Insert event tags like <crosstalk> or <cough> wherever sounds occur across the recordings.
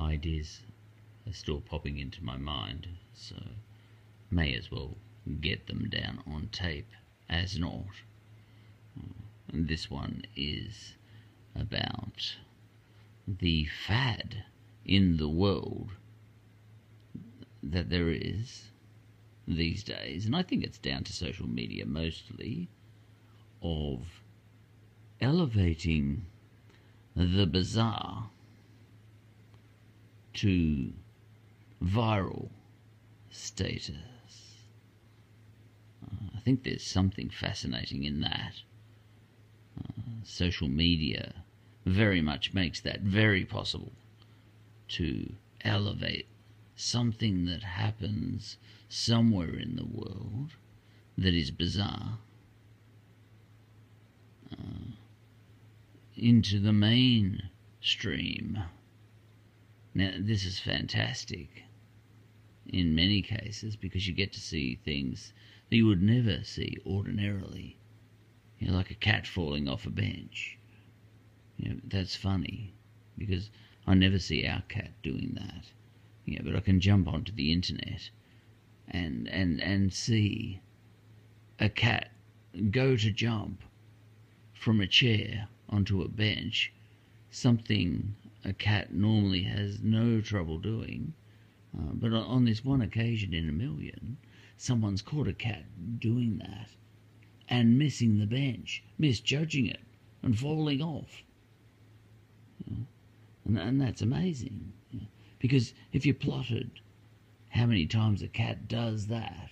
ideas are still popping into my mind, so may as well get them down on tape as not. And this one is about the fad in the world that there is these days, and I think it's down to social media mostly, of elevating the bizarre to viral status. Uh, I think there's something fascinating in that. Uh, social media very much makes that very possible to elevate something that happens somewhere in the world that is bizarre uh, into the mainstream. Now, this is fantastic in many cases because you get to see things that you would never see ordinarily. You know, like a cat falling off a bench. You know, that's funny because I never see our cat doing that. You know, but I can jump onto the internet and and and see a cat go to jump from a chair onto a bench, something a cat normally has no trouble doing. Uh, but on this one occasion in a million, someone's caught a cat doing that and missing the bench, misjudging it, and falling off. and, and that's amazing. Because if you plotted how many times a cat does that,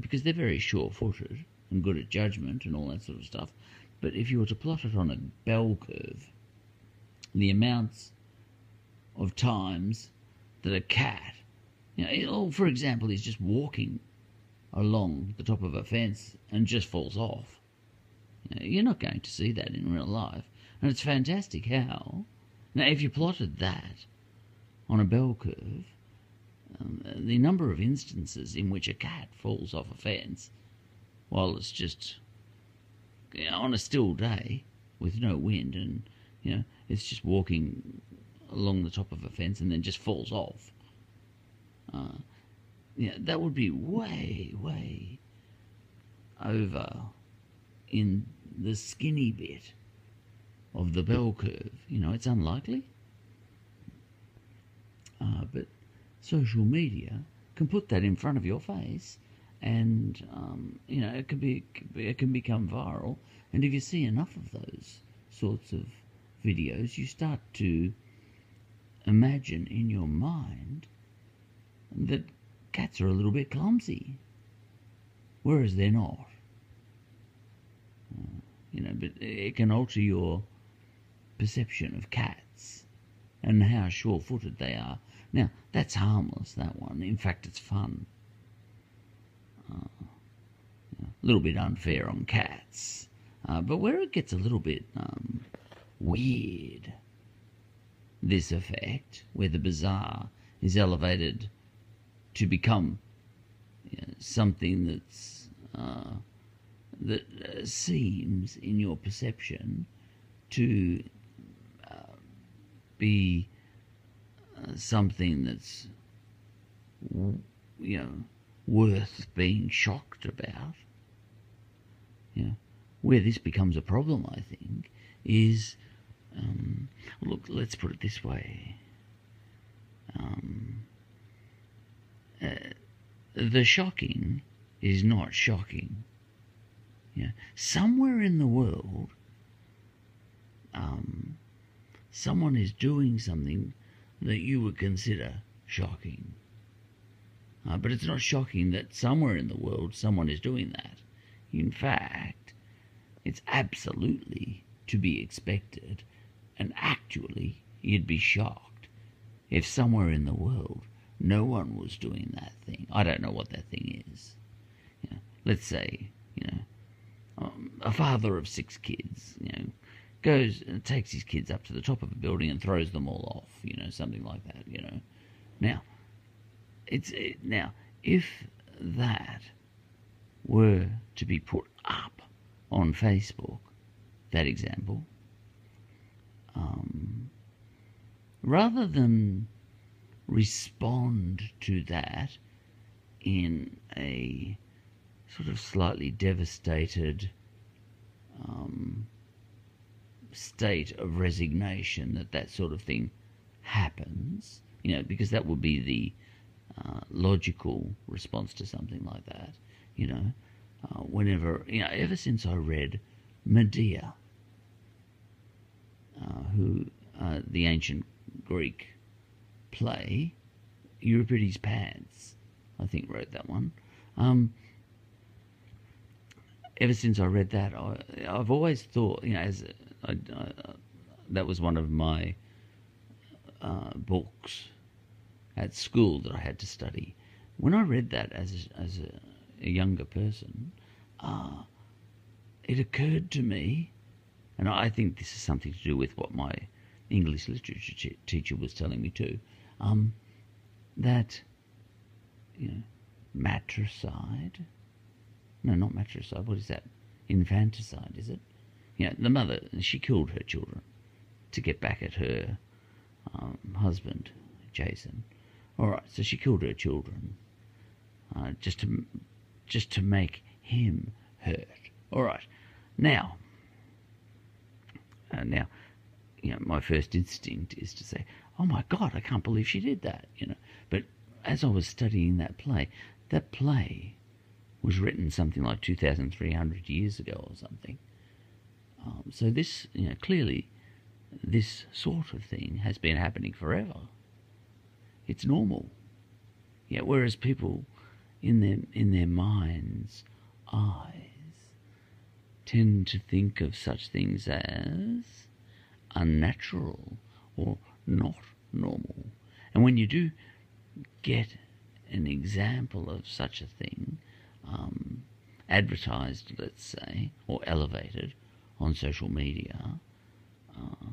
because they're very sure footed and good at judgment and all that sort of stuff, but if you were to plot it on a bell curve, the amounts of times that a cat, you know, for example, is just walking along the top of a fence and just falls off. You know, you're not going to see that in real life. And it's fantastic how. Now, if you plotted that on a bell curve, um, the number of instances in which a cat falls off a fence while it's just you know, on a still day with no wind and you know it's just walking along the top of a fence and then just falls off. Uh, yeah, that would be way, way over in the skinny bit of the bell curve. You know, it's unlikely. Uh, but social media can put that in front of your face and um, you know it can be it can become viral and if you see enough of those sorts of videos you start to imagine in your mind that cats are a little bit clumsy whereas they're not uh, you know but it can alter your perception of cats and how sure-footed they are now, that's harmless, that one. In fact, it's fun. Uh, a little bit unfair on cats. Uh, but where it gets a little bit um, weird, this effect, where the bizarre is elevated to become you know, something that's uh, that uh, seems, in your perception, to uh, be something that's you know worth being shocked about. You know, where this becomes a problem, I think, is um, look. Let's put it this way. Um, uh, the shocking is not shocking. Yeah, somewhere in the world, um, someone is doing something that you would consider shocking. Uh, but it's not shocking that somewhere in the world someone is doing that. In fact, it's absolutely to be expected, and actually, you'd be shocked if somewhere in the world no one was doing that thing. I don't know what that thing is. You know, let's say, you know, um, a father of six kids, you know, goes and takes his kids up to the top of a building and throws them all off, you know, something like that, you know. Now, it's it, now if that were to be put up on Facebook, that example, um, rather than respond to that in a sort of slightly devastated um, state of resignation that that sort of thing happens, you know, because that would be the uh, logical response to something like that, you know. Uh, whenever, you know, ever since I read Medea, uh, who uh, the ancient Greek play, Euripides' Pants, I think wrote that one. Um, ever since I read that, I, have always thought, you know, as I, I, that was one of my uh, books at school that I had to study. When I read that as a, as a, a younger person, uh, it occurred to me, and I think this is something to do with what my English literature teacher was telling me too, um, that you know, matricide. No, not matricide. What is that? Infanticide, is it? You know, the mother she killed her children to get back at her um, husband, Jason. All right, so she killed her children uh, just to just to make him hurt. All right, now, uh, now, you know, my first instinct is to say, "Oh my God, I can't believe she did that," you know. But as I was studying that play, that play was written something like 2,300 years ago or something. Um, so this, you know, clearly, this sort of thing has been happening forever. It's normal. Yeah, whereas people in their in their minds' eyes tend to think of such things as unnatural or not normal. And when you do get an example of such a thing um, advertised, let's say, or elevated on social media, uh,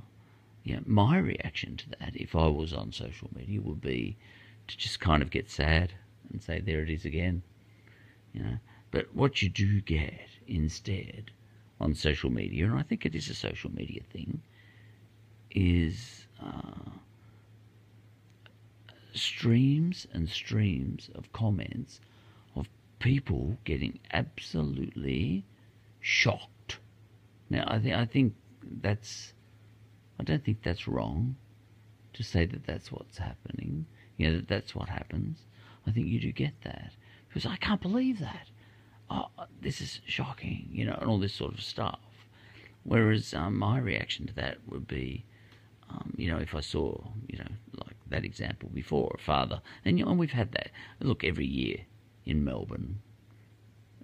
yeah, my reaction to that, if I was on social media, would be to just kind of get sad and say, "There it is again," you know. But what you do get instead on social media, and I think it is a social media thing, is uh, streams and streams of comments of people getting absolutely shocked. Now, I think I think that's I don't think that's wrong to say that that's what's happening. You know, that that's what happens. I think you do get that because I can't believe that. Oh, this is shocking, you know, and all this sort of stuff. Whereas um, my reaction to that would be, um, you know, if I saw, you know, like that example before, a father, and you know, and we've had that. Look, every year in Melbourne,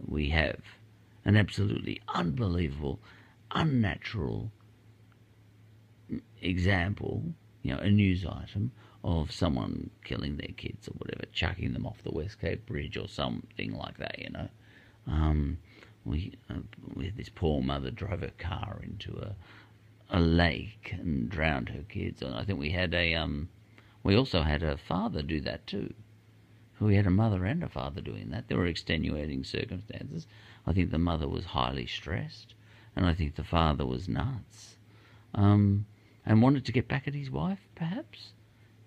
we have an absolutely unbelievable, unnatural example, you know, a news item of someone killing their kids or whatever, chucking them off the West Gate Bridge or something like that, you know. Um, we, uh, we had this poor mother drove her car into a a lake and drowned her kids. And I think we had a um, we also had a father do that too. We had a mother and a father doing that. There were extenuating circumstances. I think the mother was highly stressed, and I think the father was nuts, um, and wanted to get back at his wife, perhaps.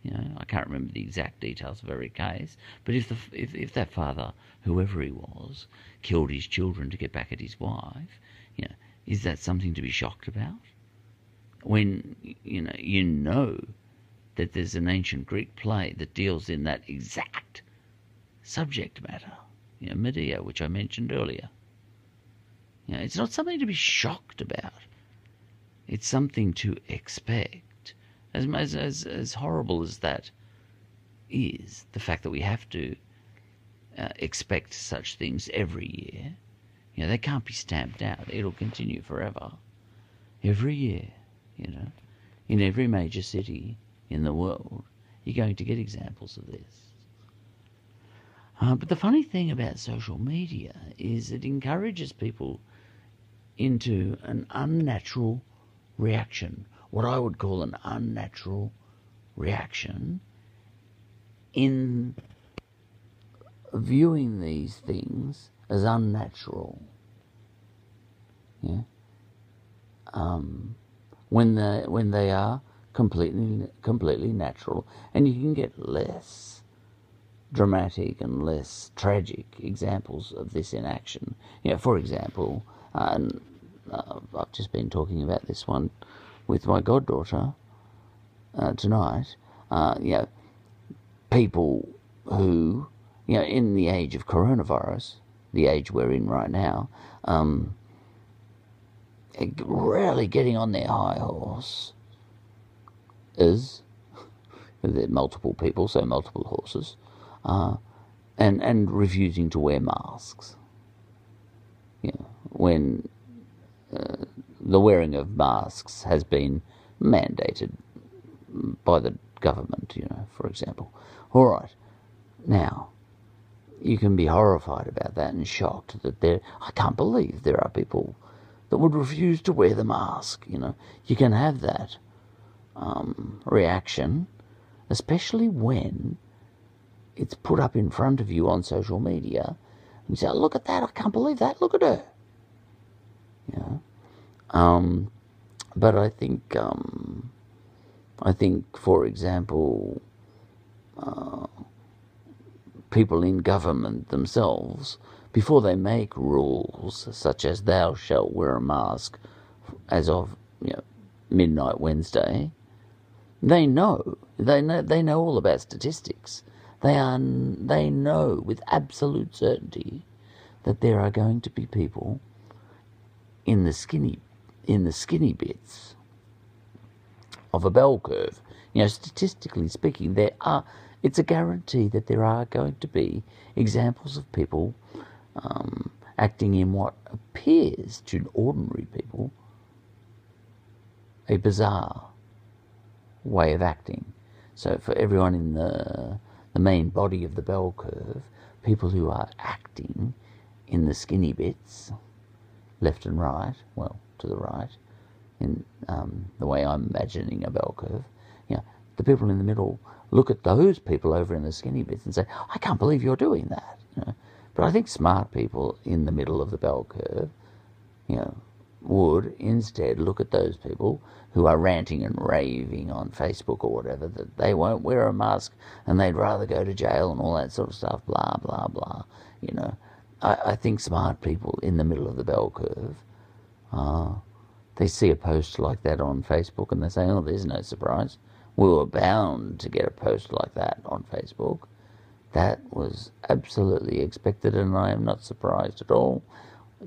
You know, I can't remember the exact details of every case, but if the if, if that father, whoever he was, killed his children to get back at his wife, you know, is that something to be shocked about? when you know you know that there's an ancient Greek play that deals in that exact subject matter, you know, Medea, which I mentioned earlier. You know, it's not something to be shocked about. It's something to expect. As as as, as horrible as that is, the fact that we have to uh, expect such things every year, you know, they can't be stamped out. It'll continue forever. Every year you know. In every major city in the world, you're going to get examples of this. Uh, but the funny thing about social media is it encourages people into an unnatural reaction, what I would call an unnatural reaction in viewing these things as unnatural. Yeah. Um, when they when they are completely completely natural, and you can get less dramatic and less tragic examples of this in action. You know, for example, uh, I've just been talking about this one with my goddaughter uh, tonight. Uh, you know, people who, you know, in the age of coronavirus, the age we're in right now, um, really getting on their high horse is <laughs> there multiple people, so multiple horses, uh, and and refusing to wear masks. You know, when uh, the wearing of masks has been mandated by the government, you know, for example. All right, now you can be horrified about that and shocked that there. I can't believe there are people that would refuse to wear the mask. You know, you can have that um, reaction, especially when it's put up in front of you on social media. And you say, "Look at that! I can't believe that! Look at her." You know, um, but I think um, I think, for example, uh, people in government themselves, before they make rules such as "Thou shalt wear a mask," as of you know, midnight Wednesday, they know they know they know all about statistics. They are they know with absolute certainty that there are going to be people in the skinny in the skinny bits of a bell curve. You know, statistically speaking, there are. It's a guarantee that there are going to be examples of people um, acting in what appears to ordinary people a bizarre way of acting. So for everyone in the the main body of the bell curve, people who are acting in the skinny bits, left and right, well, to the right, in um, the way I'm imagining a bell curve, you know, the people in the middle look at those people over in the skinny bits and say, I can't believe you're doing that. You know? But I think smart people in the middle of the bell curve, you know, would instead look at those people who are ranting and raving on Facebook or whatever that they won't wear a mask and they'd rather go to jail and all that sort of stuff, blah, blah, blah. You know, I, I think smart people in the middle of the bell curve, uh, they see a post like that on Facebook and they say, oh, there's no surprise. We were bound to get a post like that on Facebook. That was absolutely expected and I am not surprised at all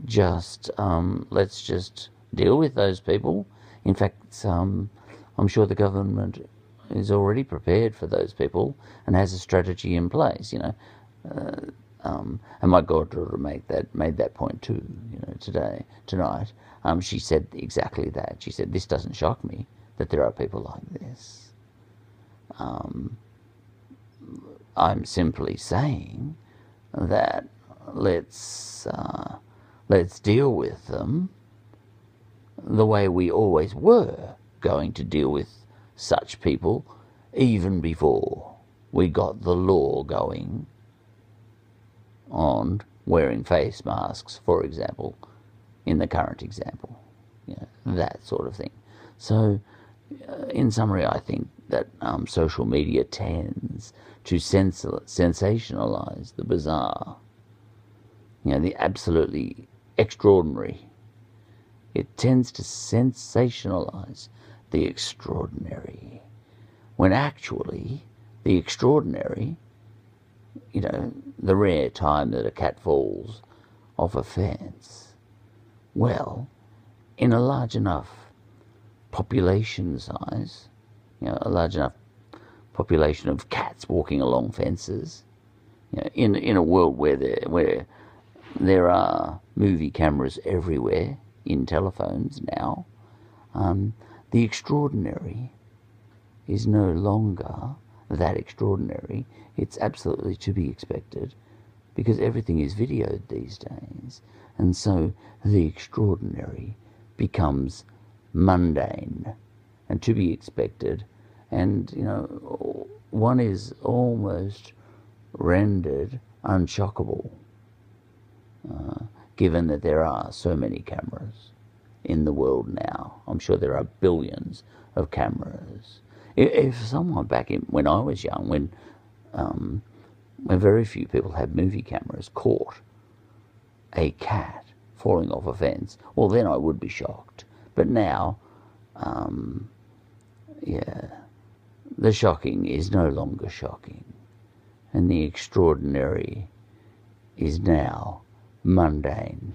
just um, let's just deal with those people. In fact, um, I'm sure the government is already prepared for those people and has a strategy in place. You know, uh, um, and my goddaughter made that made that point too. You know, today tonight, um, she said exactly that. She said, "This doesn't shock me that there are people like this." Um, I'm simply saying that let's. Uh, Let's deal with them the way we always were going to deal with such people even before we got the law going on wearing face masks, for example, in the current example. You know, that sort of thing. So, uh, in summary, I think that um, social media tends to sens- sensationalize the bizarre. You know, the absolutely extraordinary. It tends to sensationalize the extraordinary, when actually the extraordinary, you know, the rare time that a cat falls off a fence, well, in a large enough population size, you know, a large enough population of cats walking along fences, you know, in in a world where there where there are movie cameras everywhere in telephones now. Um, the extraordinary is no longer that extraordinary. It's absolutely to be expected because everything is videoed these days. And so the extraordinary becomes mundane and to be expected. And, you know, one is almost rendered unshockable uh, given that there are so many cameras in the world now. I'm sure there are billions of cameras. If, someone back in when I was young, when um, when very few people had movie cameras, caught a cat falling off a fence, well, then I would be shocked. But now, um, yeah, the shocking is no longer shocking, and the extraordinary is now mundane.